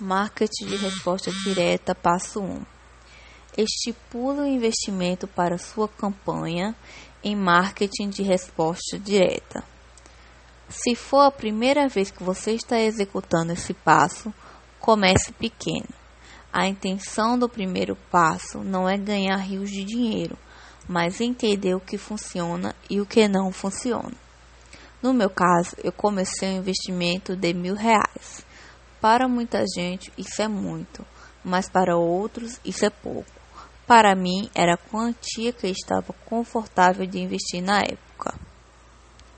Marketing de resposta direta, passo 1. Estipule o investimento para sua campanha em marketing de resposta direta. Se for a primeira vez que você está executando esse passo, comece pequeno. A intenção do primeiro passo não é ganhar rios de dinheiro, mas entender o que funciona e o que não funciona. No meu caso, eu comecei um investimento de mil reais. Para muita gente, isso é muito, mas para outros, isso é pouco. Para mim, era a quantia que estava confortável de investir na época.